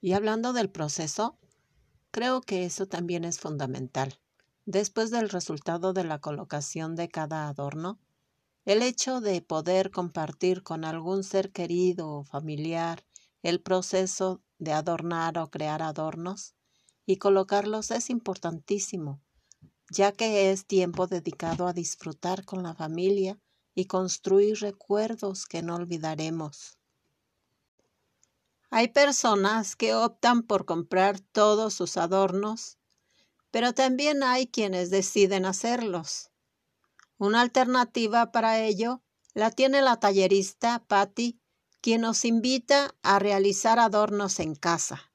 Y hablando del proceso, creo que eso también es fundamental. Después del resultado de la colocación de cada adorno, el hecho de poder compartir con algún ser querido o familiar el proceso de adornar o crear adornos y colocarlos es importantísimo, ya que es tiempo dedicado a disfrutar con la familia y construir recuerdos que no olvidaremos. Hay personas que optan por comprar todos sus adornos, pero también hay quienes deciden hacerlos. Una alternativa para ello la tiene la tallerista Patty, quien nos invita a realizar adornos en casa.